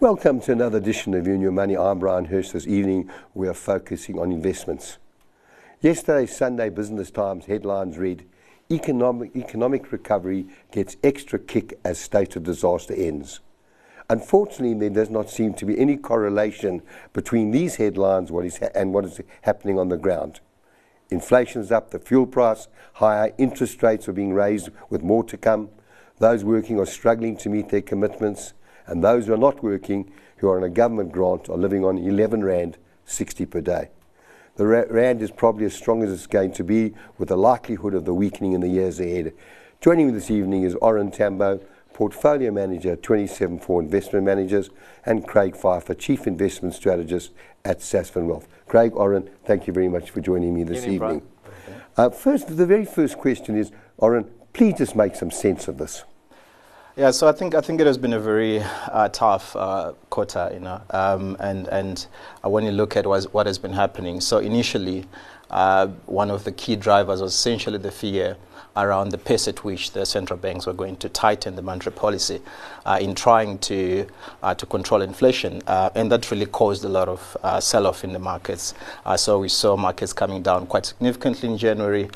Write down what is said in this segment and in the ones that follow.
Welcome to another edition of Your Money. I'm Brian Hirsch. This evening we are focusing on investments. Yesterday's Sunday Business Times headlines read economic, economic recovery gets extra kick as state of disaster ends. Unfortunately, there does not seem to be any correlation between these headlines what is and what is happening on the ground. Inflation is up, the fuel price higher, interest rates are being raised with more to come. Those working are struggling to meet their commitments, and those who are not working, who are on a government grant, are living on 11 Rand 60 per day. The Rand is probably as strong as it's going to be, with the likelihood of the weakening in the years ahead. Joining me this evening is Oren Tambo, Portfolio Manager, 27four Investment Managers, and Craig Pheiffer, Chief Investment Strategist at Sasfin Wealth. Craig, Oren, thank you very much for joining me this evening. Uh, first, the very first question is, Oren, please just make some sense of this. Yeah, so I think I think it has been a very uh, tough uh, quarter, you know, um, and and uh, when you look at what, has been happening. So initially, uh, one of the key drivers was essentially the fear around the pace at which the central banks were going to tighten the monetary policy uh, in trying to uh, to control inflation, uh, and that really caused a lot of uh, sell-off in the markets. Uh, so we saw markets coming down quite significantly in January.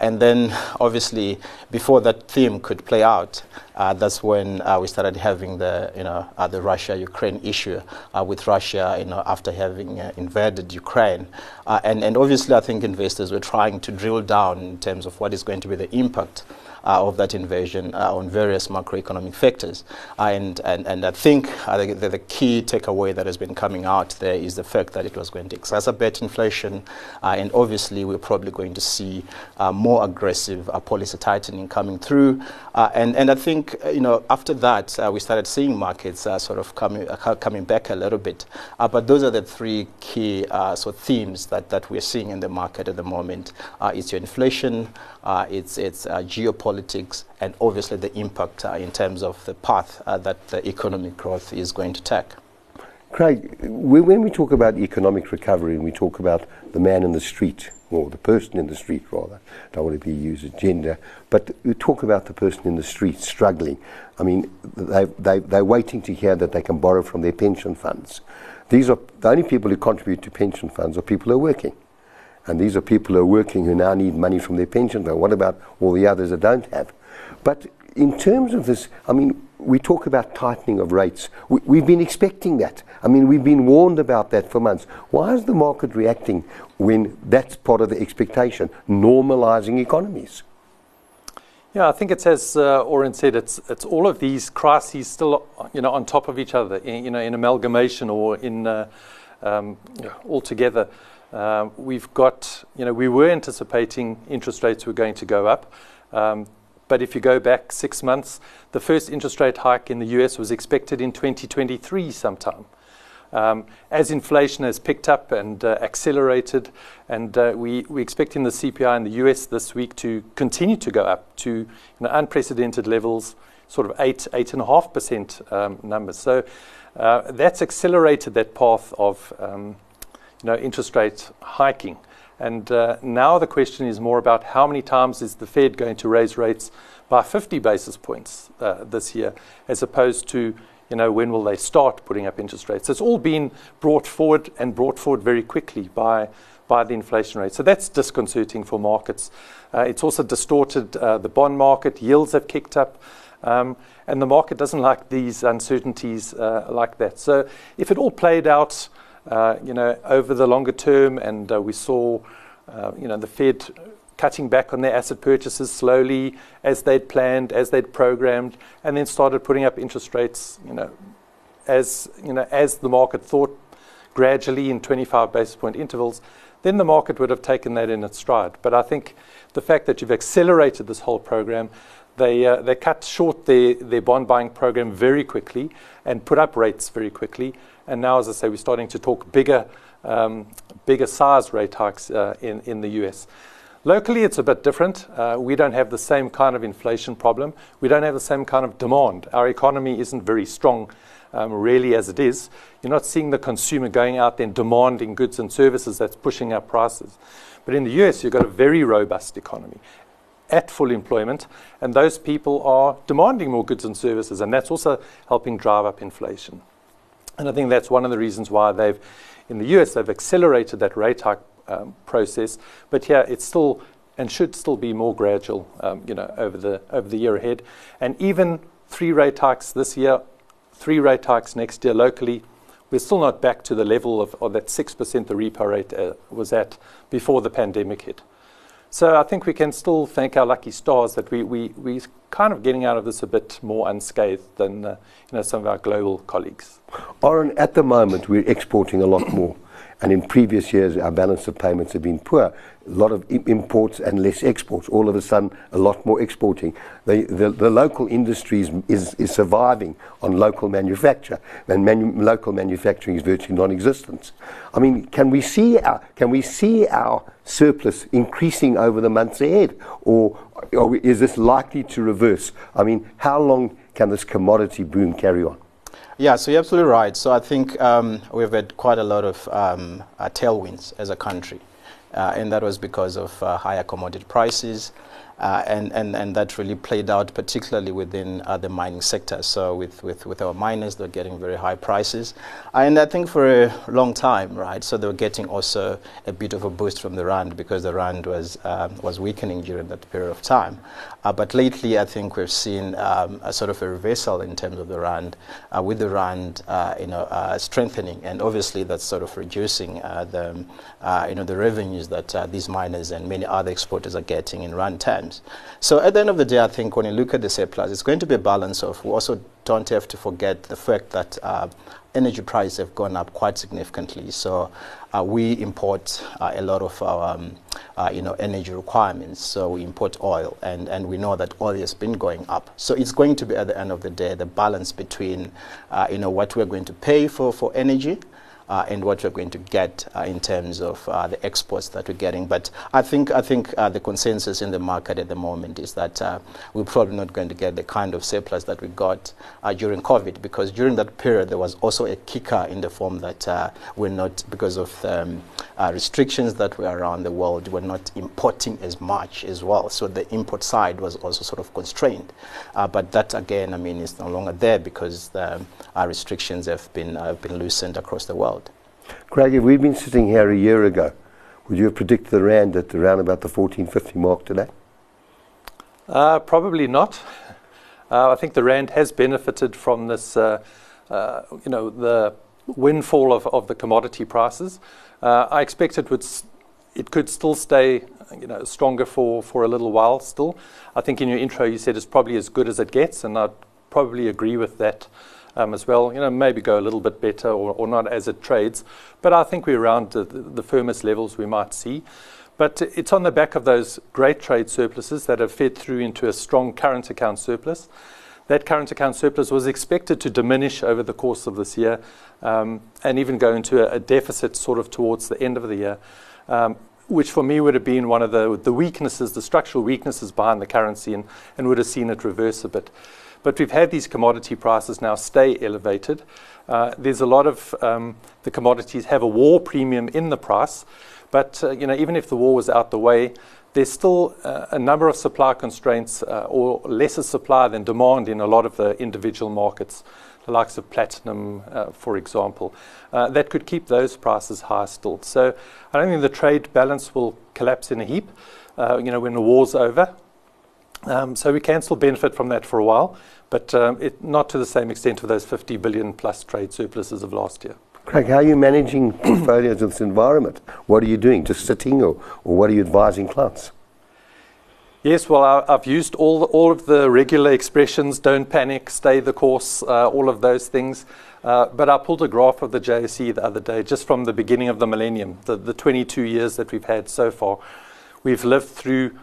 And then, obviously, before that theme could play out, uh, that's when uh, we started having the, you know, uh, the Russia-Ukraine issue uh, with Russia, you know, after having uh, invaded Ukraine. and, and obviously, I think investors were trying to drill down in terms of what is going to be the impact uh, of that invasion uh, on various macroeconomic factors. Uh, and, and, and I think the, the, key takeaway that has been coming out there is the fact that it was going to exacerbate inflation. and obviously, we're probably going to see more aggressive policy tightening coming through. and, and I think, Uh, you know, after that, uh, we started seeing markets uh, sort of coming, coming back a little bit. but those are the three key sort of themes that, that we're seeing in the market at the moment. it's your inflation, it's, it's geopolitics, and obviously the impact uh, in terms of the path uh, that the economic growth is going to take. Craig, when we talk about economic recovery and we talk about the man in the street, or the person in the street rather, don't want to be used as gender, but we talk about the person in the street struggling. I mean, they, they, they're waiting to hear that they can borrow from their pension funds. These are the only people who contribute to pension funds are people who are working. And these are people who are working who now need money from their pension fund. What about all the others that don't have? But in terms of this, I mean, we talk about tightening of rates. We, have been expecting that. I mean, we've been warned about that for months. Why is the market reacting when that's part of the expectation? Normalizing economies. Yeah, I think it's as uh, Oren said. It's it's all of these crises still, you know, on top of each other. In, you know, in amalgamation or in uh, um, all together. Uh, we've got, you know, we were anticipating interest rates were going to go up. Um, but if you go back six months, the first interest rate hike in the US was expected in 2023 sometime. Um, as inflation has picked up and uh, accelerated, and uh, we, we're expecting the CPI in the US this week to continue to go up to you know, unprecedented levels, sort of 8, 8.5% um, numbers. So uh, that's accelerated that path of um, you know, interest rates hiking. And uh, now the question is more about how many times is the Fed going to raise rates by 50 basis points uh, this year, as opposed to you know when will they start putting up interest rates? So It's all been brought forward and brought forward very quickly by by the inflation rate. So that's disconcerting for markets. Uh, it's also distorted uh, the bond market. Yields have kicked up. Um, and the market doesn't like these uncertainties uh, like that. So if it all played out you know, over the longer term, and uh, we saw, uh, you know, the Fed cutting back on their asset purchases slowly as they'd planned, as they'd programmed, and then started putting up interest rates, you know, as you know, as the market thought gradually in 25 basis point intervals, then the market would have taken that in its stride. But I think the fact that you've accelerated this whole program, they, uh, they cut short their, their bond buying program very quickly and put up rates very quickly. And now, as I say, we're starting to talk bigger, um, bigger size rate hikes uh, in, in the US. Locally, it's a bit different. Uh, we don't have the same kind of inflation problem. We don't have the same kind of demand. Our economy isn't very strong, um, really, as it is. You're not seeing the consumer going out there and demanding goods and services that's pushing up prices. But in the US, you've got a very robust economy at full employment, and those people are demanding more goods and services, and that's also helping drive up inflation. And I think that's one of the reasons why they've, in the US, they've accelerated that rate hike um, process. But yeah, it's still and should still be more gradual, um, you know, over the over the year ahead. And even three rate hikes this year, three rate hikes next year locally, we're still not back to the level of, of that six percent the repo rate uh, was at before the pandemic hit. So I think we can still thank our lucky stars that we we we kind of getting out of this a bit more unscathed than uh, you know some of our global colleagues. Oren, at the moment we're exporting a lot more. And in previous years, our balance of payments have been poor. A lot of imports and less exports. All of a sudden, a lot more exporting. The, the, the local industry is, is, is, surviving on local manufacture, and manu- local manufacturing is virtually non-existent. I mean, can we see our, can we see our surplus increasing over the months ahead, or, or is this likely to reverse? I mean, how long can this commodity boom carry on? Yeah, so you're absolutely right. So I think um, we've had quite a lot of um, uh, tailwinds as a country, uh, and that was because of uh, higher commodity prices, uh, and, and, and that really played out particularly within uh, the mining sector. So with, with, with our miners, they're getting very high prices. And I think for a long time, right, so they were getting also a bit of a boost from the RAND because the RAND was, um, was weakening during that period of time. Uh, but lately, I think we've seen um, a sort of a reversal in terms of the RAND, uh, with the RAND, uh, you know, uh, strengthening. And obviously that's sort of reducing the, you know, the revenues that these miners and many other exporters are getting in RAND terms So at the end of the day, I think when you look at the surplus, it's going to be a balance of, we also don't have to forget the fact that uh, energy prices have gone up quite significantly. So uh, we import uh, a lot of our, um, uh, you know, energy requirements. So we import oil, and, and we know that oil has been going up. So it's going to be at the end of the day the balance between, uh, you know, what we're going to pay for for energy and what we're going to get uh, in terms of uh, the exports that we're getting. But I think I think uh, the consensus in the market at the moment is that uh, we're probably not going to get the kind of surplus that we got uh, during COVID because during that period there was also a kicker in the form that we're not because of um, restrictions that were around the world we're not importing as much as well. So the import side was also sort of constrained. but that again, I mean, is no longer there because the restrictions have been have been loosened across the world. Craig, if we'd been sitting here a year ago, would you have predicted the rand at around about the 1450 mark today? Uh, probably not. Uh, I think the rand has benefited from this, uh, uh you know, the windfall of, of the commodity prices. Uh, I expect it would, it could still stay, you know, stronger for, for a little while still. I think in your intro you said it's probably as good as it gets, and I'd probably agree with that um, as well. You know, maybe go a little bit better or, or not as it trades, but I think we're around the, the firmest levels we might see. But it's on the back of those great trade surpluses that have fed through into a strong current account surplus. That current account surplus was expected to diminish over the course of this year um, and even go into a, a, deficit sort of towards the end of the year, um, which for me would have been one of the, the weaknesses, the structural weaknesses behind the currency, and, and would have seen it reverse a bit. But we've had these commodity prices now stay elevated. Uh, there's a lot of um, the commodities have a war premium in the price, but uh, you know even if the war was out the way, there's still uh, a number of supply constraints uh, or lesser supply than demand in a lot of the individual markets, the likes of platinum, uh, for example, uh, that could keep those prices high still. So I don't think the trade balance will collapse in a heap. you know when the war's over. Um, so we can still benefit from that for a while but um, it, not to the same extent of those 50 billion plus trade surpluses of last year. Craig, how are you managing portfolios in this environment? What are you doing? Just sitting, or, or what are you advising clients? Yes, well, I, have used all, all of the regular expressions don't panic, stay the course, uh, all of those things. Uh, but I pulled a graph of the JSE the other day, just from the beginning of the millennium, the, the 22 years that we've had so far. We've lived through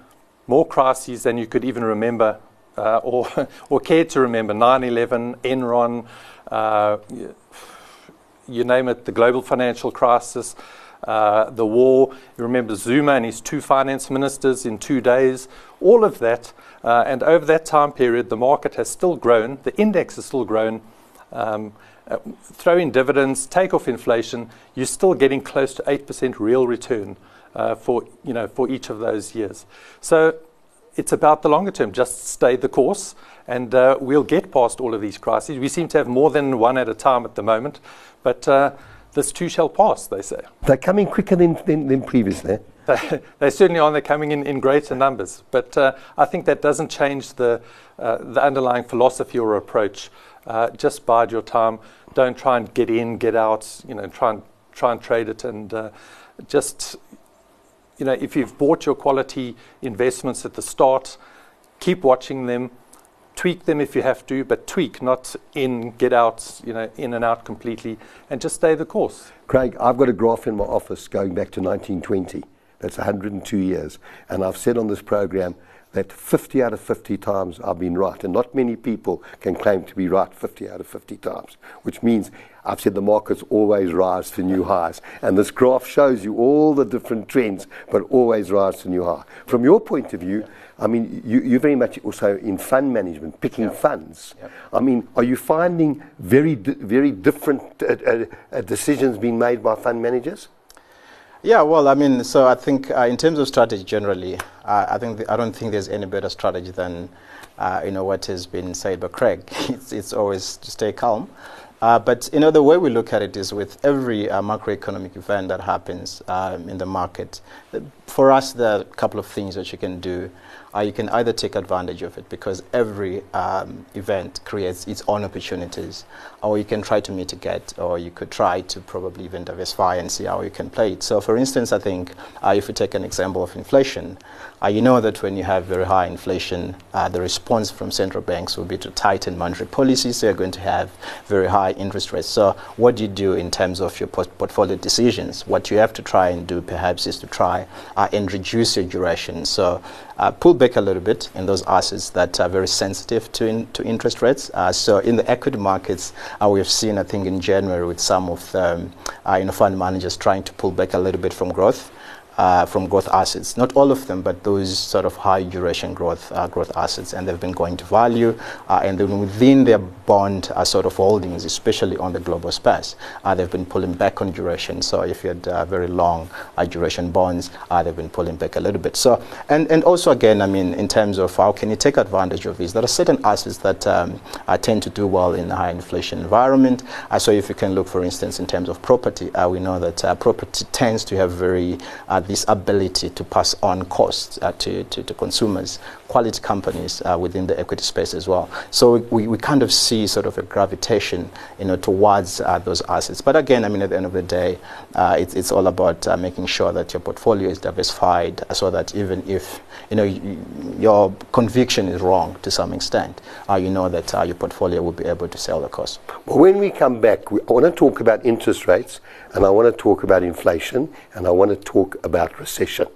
more crises than you could even remember uh, or, or care to remember 9 11, Enron, uh, you name it, the global financial crisis, uh, the war. You remember Zuma and his two finance ministers in two days, all of that. Uh, and over that time period, the market has still grown, the index has still grown. Um, uh, throw in dividends, take off inflation, you're still getting close to 8% real return uh, for, you know, for each of those years. So it's about the longer term. Just stay the course and uh, we'll get past all of these crises. We seem to have more than one at a time at the moment, but uh, this too shall pass, they say. They're coming quicker than, than, than previously. They, certainly are. They're coming in, in greater numbers. But uh, I think that doesn't change the, uh, the underlying philosophy or approach. Uh, just bide your time. Don't try and get in, get out. You know, try and try and trade it, and uh, just you know, if you've bought your quality investments at the start, keep watching them tweak them if you have to, but tweak, not in, get out, you know, in and out completely, and just stay the course. Craig, I've got a graph in my office going back to 1920. That's 102 years. And I've said on this program that 50 out of 50 times I've been right. And not many people can claim to be right 50 out of 50 times, which means I've said the markets always rise to new highs. And this graph shows you all the different trends, but always rise to new high. From your point of view, I mean, you, are very much also in fund management, picking yep. funds. Yep. I mean, are you finding very, di- very different uh, uh, uh, decisions being made by fund managers? Yeah, well, I mean, so I think uh, in terms of strategy generally, uh, I think th- I don't think there's any better strategy than uh, you know what has been said by Craig. it's, it's always to stay calm. Uh, but you know the way we look at it is with every uh, macroeconomic event that happens um, in the market. For us, there are a couple of things that you can do uh, you can either take advantage of it because every um, event creates its own opportunities, or you can try to mitigate, or you could try to probably even diversify and see how you can play it. So, for instance, I think uh, if we take an example of inflation, uh, you know that when you have very high inflation, uh, the response from central banks will be to tighten monetary policy, so you're going to have very high interest rates. So, what do you do in terms of your portfolio decisions? What you have to try and do perhaps is to try uh, and reduce your duration. So, uh, pull back a little bit in those assets that are very sensitive to, in, to interest rates. Uh, so in the equity markets, uh, we've seen, I think, in January with some of the um, uh, you know, fund managers trying to pull back a little bit from growth uh, from growth assets. Not all of them, but those sort of high duration growth uh, growth assets, and they've been going to value. Uh, and then within their bond uh, sort of holdings, especially on the global space, uh, they've been pulling back on duration. So if you had uh, very long duration bonds, they've been pulling back a little bit. So and and also again, I mean, in terms of how can you take advantage of these, there are certain assets that um, tend to do well in a high inflation environment. so if you can look, for instance, in terms of property, we know that property tends to have very this ability to pass on costs uh, to, to, to, consumers, quality companies uh, within the equity space as well. So we, we kind of see sort of a gravitation, you know, towards uh, those assets. But again, I mean, at the end of the day, it's, it's all about making sure that your portfolio is diversified so that even if, you know, your conviction is wrong to some extent, you know that your portfolio will be able to sell the cost. Well, when we come back, we, I want to talk about interest rates and I want to talk about inflation and I want to talk about about recession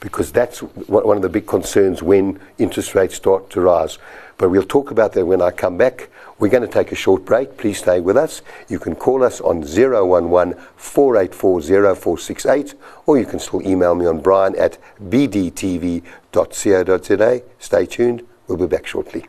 because that's one of the big concerns when interest rates start to rise. But we'll talk about that when I come back. We're going to take a short break. Please stay with us. You can call us on 011 484 0468 or you can still email me on brian at bdtv.co.za. Stay tuned. We'll be back shortly.